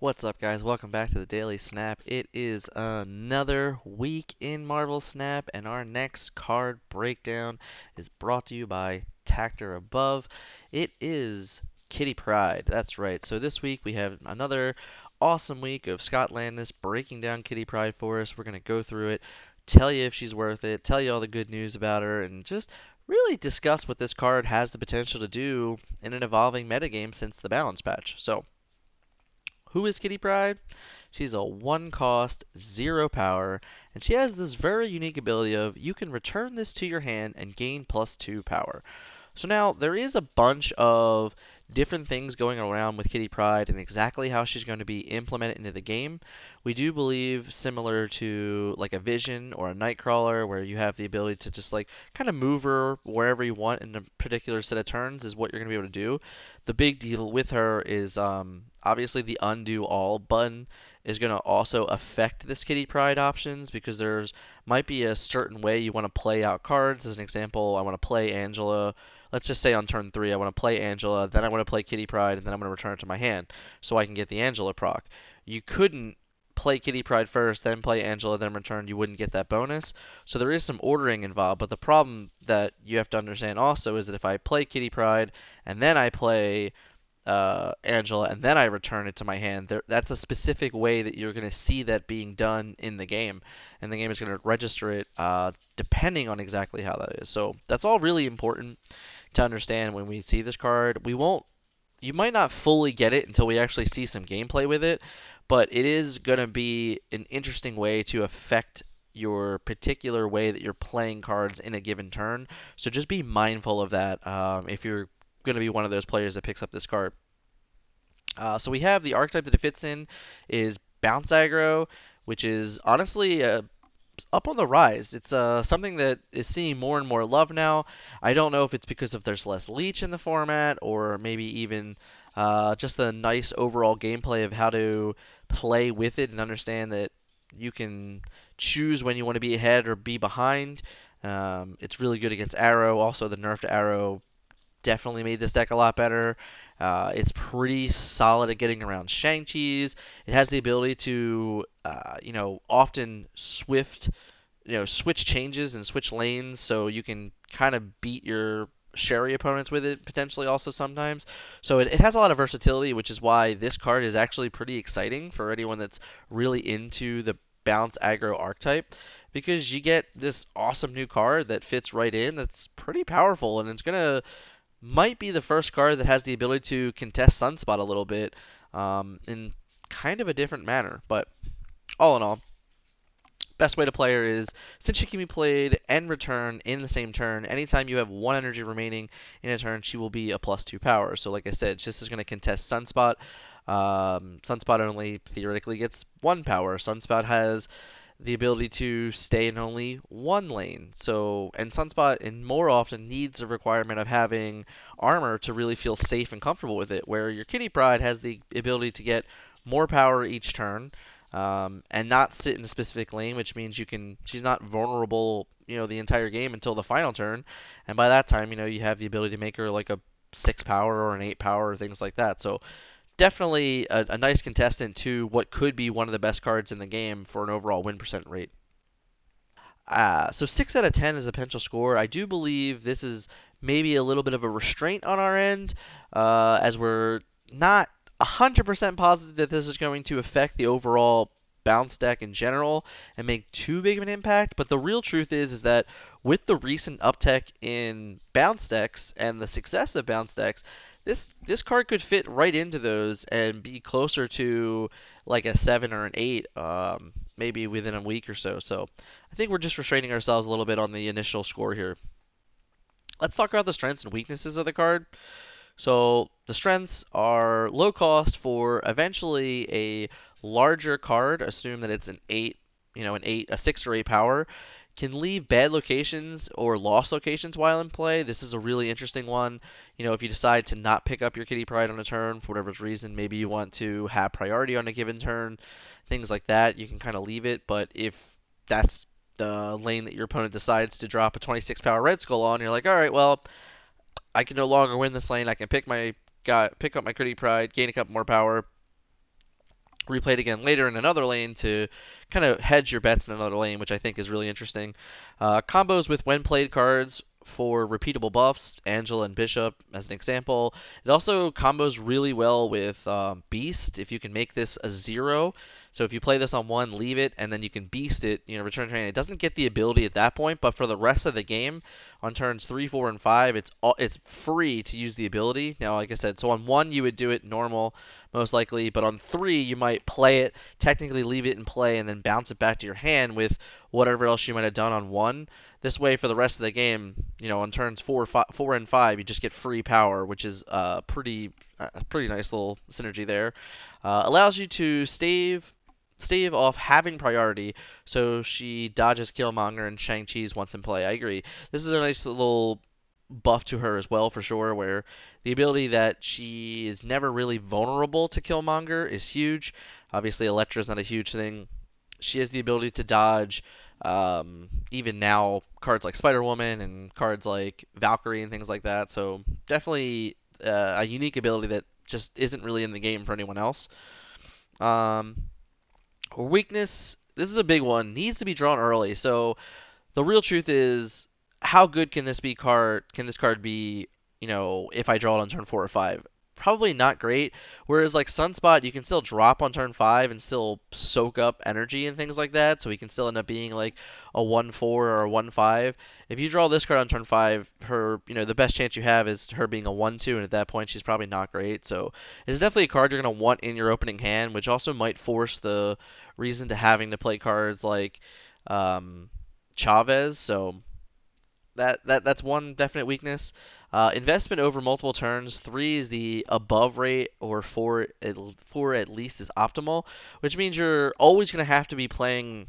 What's up, guys? Welcome back to the Daily Snap. It is another week in Marvel Snap, and our next card breakdown is brought to you by Tacter Above. It is Kitty Pryde. That's right. So this week we have another awesome week of Scott Landis breaking down Kitty Pryde for us. We're going to go through it, tell you if she's worth it, tell you all the good news about her, and just really discuss what this card has the potential to do in an evolving metagame since the balance patch. So, who is Kitty Pryde? She's a one cost, zero power, and she has this very unique ability of you can return this to your hand and gain plus two power. So now there is a bunch of different things going around with Kitty Pryde and exactly how she's going to be implemented into the game. We do believe similar to like a Vision or a Nightcrawler where you have the ability to just like kind of move her wherever you want in a particular set of turns is what you're going to be able to do. The big deal with her is um, obviously the undo all button is going to also affect this Kitty Pryde options because there's might be a certain way you want to play out cards. As an example, I want to play Angela let's just say on turn three, I want to play Angela, then I want to play Kitty Pryde, and then I'm going to return it to my hand so I can get the Angela proc. You couldn't play Kitty Pryde first, then play Angela, then return. You wouldn't get that bonus. So there is some ordering involved. But the problem that you have to understand also is that if I play Kitty Pryde and then I play uh, Angela and then I return it to my hand, there, that's a specific way that you're going to see that being done in the game, and the game is going to register it uh, depending on exactly how that is. So that's all really important to understand when we see this card. We won't you might not fully get it until we actually see some gameplay with it, but it is going to be an interesting way to affect your particular way that you're playing cards in a given turn. So just be mindful of that um, if you're going to be one of those players that picks up this card. Uh, so we have the archetype that it fits in is bounce aggro, which is honestly a up on the rise. It's uh, something that is seeing more and more love now. I don't know if it's because of there's less leech in the format, or maybe even uh, just the nice overall gameplay of how to play with it and understand that you can choose when you want to be ahead or be behind. Um, it's really good against Aero. Also, the nerfed Aero definitely made this deck a lot better. Uh, it's pretty solid at getting around Shang-Chi's. It has the ability to, uh, you know, often swift, you know, switch changes and switch lanes, so you can kind of beat your Sherry opponents with it potentially also sometimes. So it, it has a lot of versatility, which is why this card is actually pretty exciting for anyone that's really into the bounce aggro archetype because you get this awesome new card that fits right in that's pretty powerful and it's going to might be the first card that has the ability to contest Sunspot a little bit um, in kind of a different manner. But all in all, best way to play her is since she can be played and return in the same turn, anytime you have one energy remaining in a turn, she will be a plus two power. So, like I said, this is going to contest Sunspot. Um, Sunspot only theoretically gets one power. Sunspot has the ability to stay in only one lane. So, and Sunspot and more often needs a requirement of having armor to really feel safe and comfortable with it. Where your Kitty Pryde has the ability to get more power each turn, um, and not sit in a specific lane, which means you can. She's not vulnerable, you know, the entire game until the final turn, and by that time, you know, you have the ability to make her like a six power or an eight power or things like that. So definitely a, a nice contestant to what could be one of the best cards in the game for an overall win percent rate. Uh, so 6 out of 10 is a potential score. I do believe this is maybe a little bit of a restraint on our end, uh, as we're not 100% positive that this is going to affect the overall bounce deck in general and make too big of an impact. But the real truth is, is that with the recent uptick in bounce decks and the success of bounce decks, this this card could fit right into those and be closer to like a seven or an eight, um, maybe within a week or so. So I think we're just restraining ourselves a little bit on the initial score here. Let's talk about the strengths and weaknesses of the card. So the strengths are low cost for eventually a larger card. Assume that it's an eight, you know, an eight, a six or eight power can leave bad locations or lost locations while in play. This is a really interesting one. You know, if you decide to not pick up your Kitty Pryde on a turn for whatever reason, maybe you want to have priority on a given turn, things like that, you can kind of leave it. But if that's the lane that your opponent decides to drop a 26 power Red Skull on, you're like, all right, well, I can no longer win this lane. I can pick my got pick up my Kitty Pryde, gain a couple more power, replay it again later in another lane to kind of hedge your bets in another lane, which I think is really interesting. Uh, combos with when played cards for repeatable buffs, Angela and Bishop as an example. It also combos really well with um, Beast if you can make this a zero. So if you play this on one, leave it, and then you can Beast it, you know, return train. It doesn't get the ability at that point, but for the rest of the game, on turns three, four, and five, it's all, it's free to use the ability. Now, like I said, so on one you would do it normal, most likely, but on three you might play it, technically leave it in play, and then bounce it back to your hand with whatever else you might have done on one. This way, for the rest of the game, you know, on turns four, five, four and five, you just get free power, which is uh, pretty, a pretty nice little synergy there. Uh, allows you to stave stave off having priority, so she dodges Killmonger and Shang-Chi's once in play. I agree. This is a nice little buff to her as well, for sure, where the ability that she is never really vulnerable to Killmonger is huge. Obviously, Elektra's not a huge thing. She has the ability to dodge um, even now cards like Spider Woman and cards like Valkyrie and things like that. So definitely uh, a unique ability that just isn't really in the game for anyone else. Um, weakness. This is a big one. Needs to be drawn early. So the real truth is, how good can this be card? Can this card be? You know, if I draw it on turn four or five, probably not great. Whereas like Sunspot, you can still drop on turn five and still soak up energy and things like that. So he can still end up being like a one four or a one five. If you draw this card on turn five, her you know the best chance you have is her being a one two, and at that point she's probably not great. So it's definitely a card you're gonna want in your opening hand, which also might force the reason to having to play cards like um, Chavez. So that that that's one definite weakness. Uh, investment over multiple turns. Three is the above rate, or four at, four at least is optimal, which means you're always going to have to be playing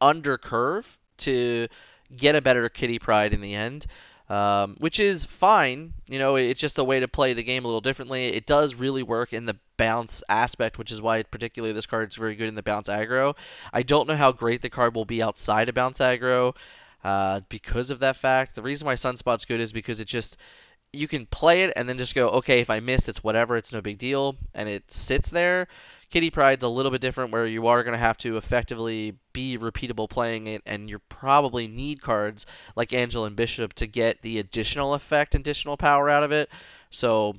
under curve to get a better Kitty Pryde in the end. Um, which is fine. You know, it's just a way to play the game a little differently. It does really work in the bounce aspect, which is why particularly this card is very good in the bounce aggro. I don't know how great the card will be outside of bounce aggro uh, because of that fact. The reason why Sunspot's good is because it just you can play it and then just go, okay, if I miss, it's whatever, it's no big deal, and it sits there. Kitty Pryde's a little bit different, where you are going to have to effectively be repeatable playing it, and you probably need cards like Angel and Bishop to get the additional effect, additional power out of it. So,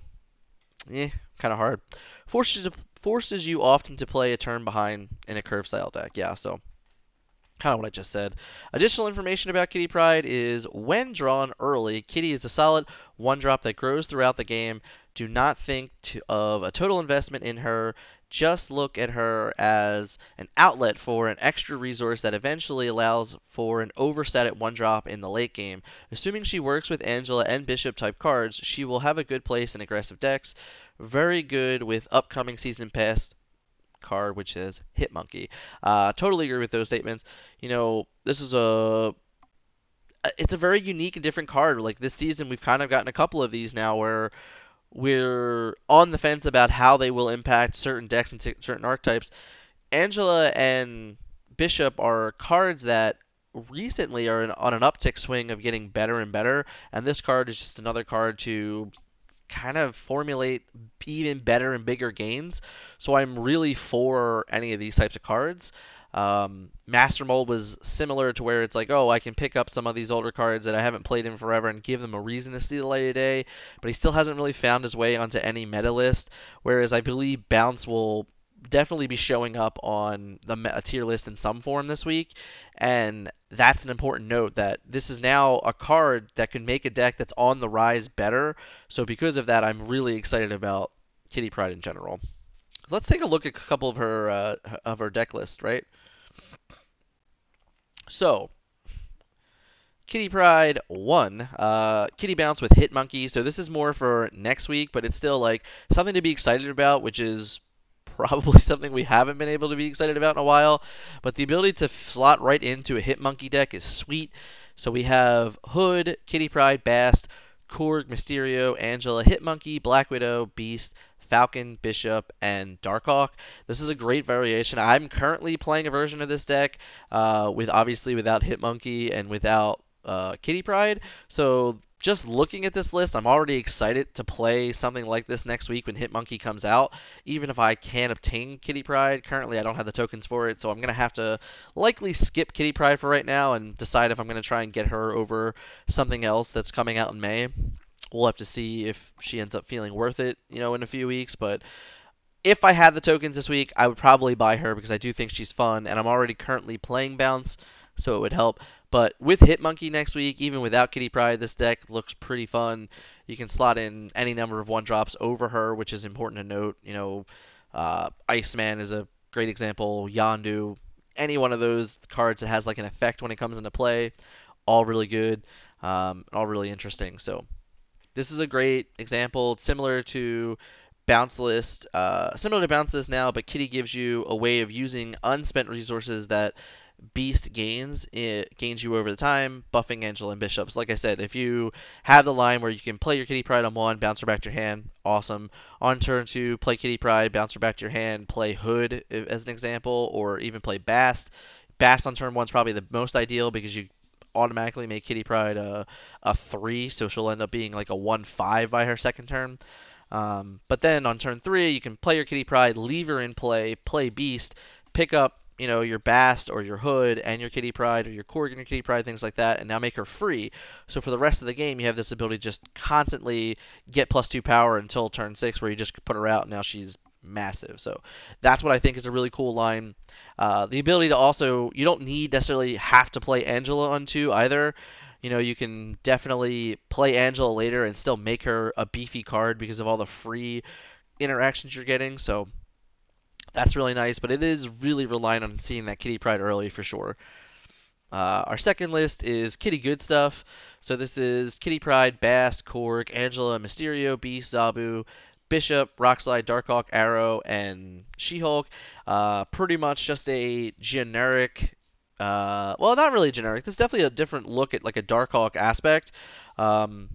eh, kind of hard. Forces forces you often to play a turn behind in a curve style deck. Yeah, so kind of what I just said. Additional information about Kitty Pryde is when drawn early, Kitty is a solid one drop that grows throughout the game. Do not think to, of a total investment in her. Just look at her as an outlet for an extra resource that eventually allows for an overset at one drop in the late game. Assuming she works with Angela and Bishop type cards, she will have a good place in aggressive decks. Very good with upcoming season pass card, which is Hitmonkey. Uh, totally agree with those statements. You know, this is a it's a very unique and different card. Like this season, we've kind of gotten a couple of these now where we're on the fence about how they will impact certain decks and t- certain archetypes. Angela and Bishop are cards that recently are in, on an uptick swing of getting better and better, and this card is just another card to kind of formulate even better and bigger gains. So I'm really for any of these types of cards. Um, Master Mold was similar to where it's like, oh, I can pick up some of these older cards that I haven't played in forever and give them a reason to see the light of day, but he still hasn't really found his way onto any meta list. Whereas I believe Bounce will definitely be showing up on the tier list in some form this week, and that's an important note that this is now a card that can make a deck that's on the rise better. So because of that, I'm really excited about Kitty Pryde in general. Let's take a look at a couple of her uh, of her deck list, right? So, Kitty Pryde 1. Uh, Kitty Bounce with Hit Monkey. So this is more for next week, but it's still like something to be excited about, which is probably something we haven't been able to be excited about in a while. But the ability to slot right into a Hit Monkey deck is sweet. So we have Hood, Kitty Pryde, Bast, Korg, Mysterio, Angela, Hit Monkey, Black Widow, Beast, Falcon, Bishop, and Darkhawk. This is a great variation. I'm currently playing a version of this deck uh, with obviously without Hitmonkey and without uh, Kitty Pryde. So just looking at this list, I'm already excited to play something like this next week when Hitmonkey comes out. Even if I can obtain Kitty Pryde, currently I don't have the tokens for it, so I'm gonna have to likely skip Kitty Pryde for right now and decide if I'm gonna try and get her over something else that's coming out in May. We'll have to see if she ends up feeling worth it, you know, in a few weeks. But if I had the tokens this week, I would probably buy her because I do think she's fun, and I'm already currently playing Bounce, so it would help. But with Hitmonkey next week, even without Kitty Pryde, this deck looks pretty fun. You can slot in any number of one drops over her, which is important to note. You know, uh, Iceman is a great example. Yondu, any one of those cards that has like an effect when it comes into play, all really good, um, all really interesting. So this is a great example. It's similar to bounce list, uh, similar to bounce list now, but Kitty gives you a way of using unspent resources that Beast gains it gains you over the time, buffing angel and Bishops. Like I said, if you have the line where you can play your Kitty Pryde on one, bounce her back to your hand, awesome. On turn two, play Kitty Pryde bounce her back to your hand, play Hood as an example, or even play Bast. Bast on turn one is probably the most ideal because you automatically make Kitty Pryde a, a three, so she'll end up being like a one five by her second turn. Um, but then on turn three, you can play your Kitty Pryde leave her in play, play Beast, pick up you know, your Bast or your Hood and your Kitty Pride or your Korg and your Kitty Pride, things like that, and now make her free. So for the rest of the game, you have this ability to just constantly get plus two power until turn six, where you just put her out. And now she's massive. So that's what I think is a really cool line. Uh, the ability to also, you don't need necessarily have to play Angela on two either. You know, you can definitely play Angela later and still make her a beefy card because of all the free interactions you're getting. So that's really nice, but it is really relying on seeing that Kitty Pryde early for sure. Uh, our second list is Kitty Good Stuff. So this is Kitty Pryde, Bast, Korg, Angela, Mysterio, Beast, Zabu, Bishop, Rockslide, Darkhawk, Aero, and She-Hulk. Uh, pretty much just a generic. Uh, well, not really generic. This is definitely a different look at like a Darkhawk aspect. Um,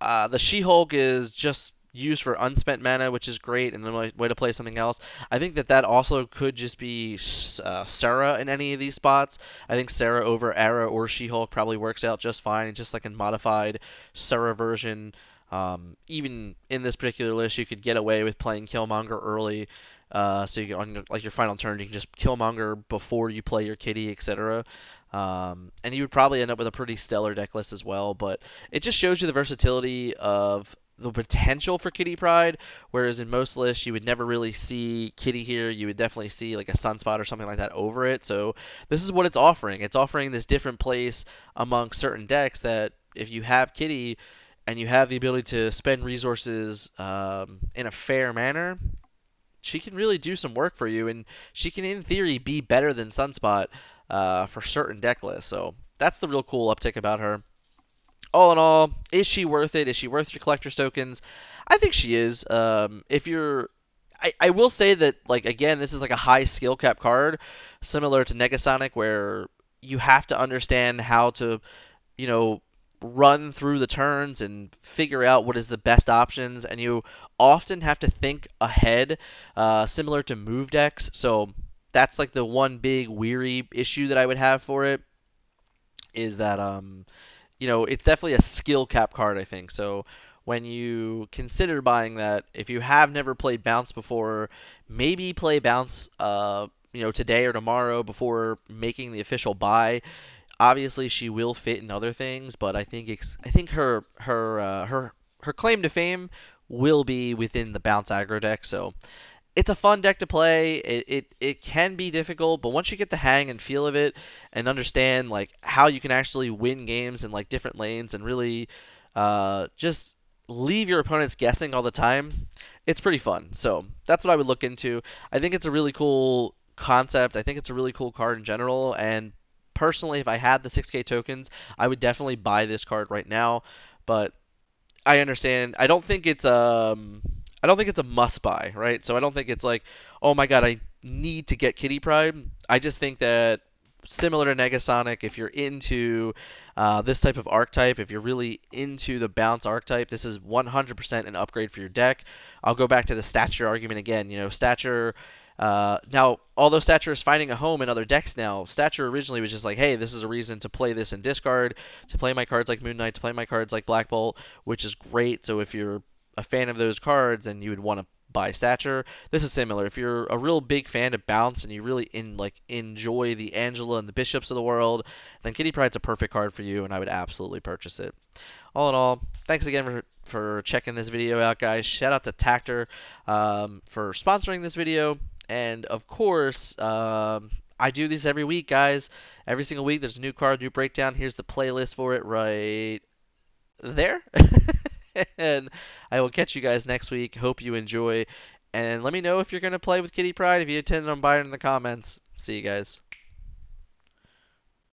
uh, the She-Hulk is just used for unspent mana, which is great, and then way to play something else. I think that that also could just be uh, Sera in any of these spots. I think Sera over Aero or She-Hulk probably works out just fine, just like a modified Sera version. Um, even in this particular list, you could get away with playing Killmonger early. Uh, so you on your, like your final turn, you can just Killmonger before you play your Kitty, etc. Um, and you would probably end up with a pretty stellar deck list as well. But it just shows you the versatility of the potential for Kitty Pryde, whereas in most lists you would never really see Kitty here. You would definitely see like a Sunspot or something like that over it. So this is what it's offering. It's offering this different place among certain decks that if you have Kitty and you have the ability to spend resources um, in a fair manner, she can really do some work for you, and she can in theory be better than Sunspot uh, for certain deck lists. So that's the real cool uptick about her all in all, is she worth it? Is she worth your collector's tokens? I think she is. Um, if you're, I, I will say that like again, this is like a high skill cap card, similar to Negasonic, where you have to understand how to, you know, run through the turns and figure out what is the best options, and you often have to think ahead, uh, similar to move decks. So that's like the one big weary issue that I would have for it, is that um you know, it's definitely a skill cap card, I think. So when you consider buying that, if you have never played Bounce before, maybe play Bounce, uh, you know, today or tomorrow before making the official buy. Obviously, she will fit in other things, but I think it's, I think her her uh, her her claim to fame will be within the Bounce aggro deck. So it's a fun deck to play. It, it it can be difficult, but once you get the hang and feel of it and understand like how you can actually win games in like different lanes and really uh, just leave your opponents guessing all the time, it's pretty fun. So that's what I would look into. I think it's a really cool concept. I think it's a really cool card in general. And personally, if I had the 6K tokens, I would definitely buy this card right now. But I understand. I don't think it's um I don't think it's a must buy, right? So I don't think it's like, oh my god, I need to get Kitty Pryde. I just think that similar to Negasonic, if you're into uh, this type of archetype, if you're really into the bounce archetype, this is 100% an upgrade for your deck. I'll go back to the stature argument again. You know, stature Uh, now, although Stature is finding a home in other decks now, Stature originally was just like, hey, this is a reason to play this in discard, to play my cards like Moon Knight, to play my cards like Black Bolt, which is great. So if you're a fan of those cards and you would want to buy Stature, this is similar. If you're a real big fan of Bounce and you really in like enjoy the Angela and the Bishops of the world, then Kitty Pryde's a perfect card for you, and I would absolutely purchase it. All in all, thanks again for for checking this video out, guys. Shout out to Tacter um, for sponsoring this video. And of course, um, I do these every week, guys. Every single week, there's a new card, new breakdown. Here's the playlist for it right there. and I will catch you guys next week. Hope you enjoy. And let me know if you're going to play with Kitty Pryde if you intend on buying in the comments. See you guys.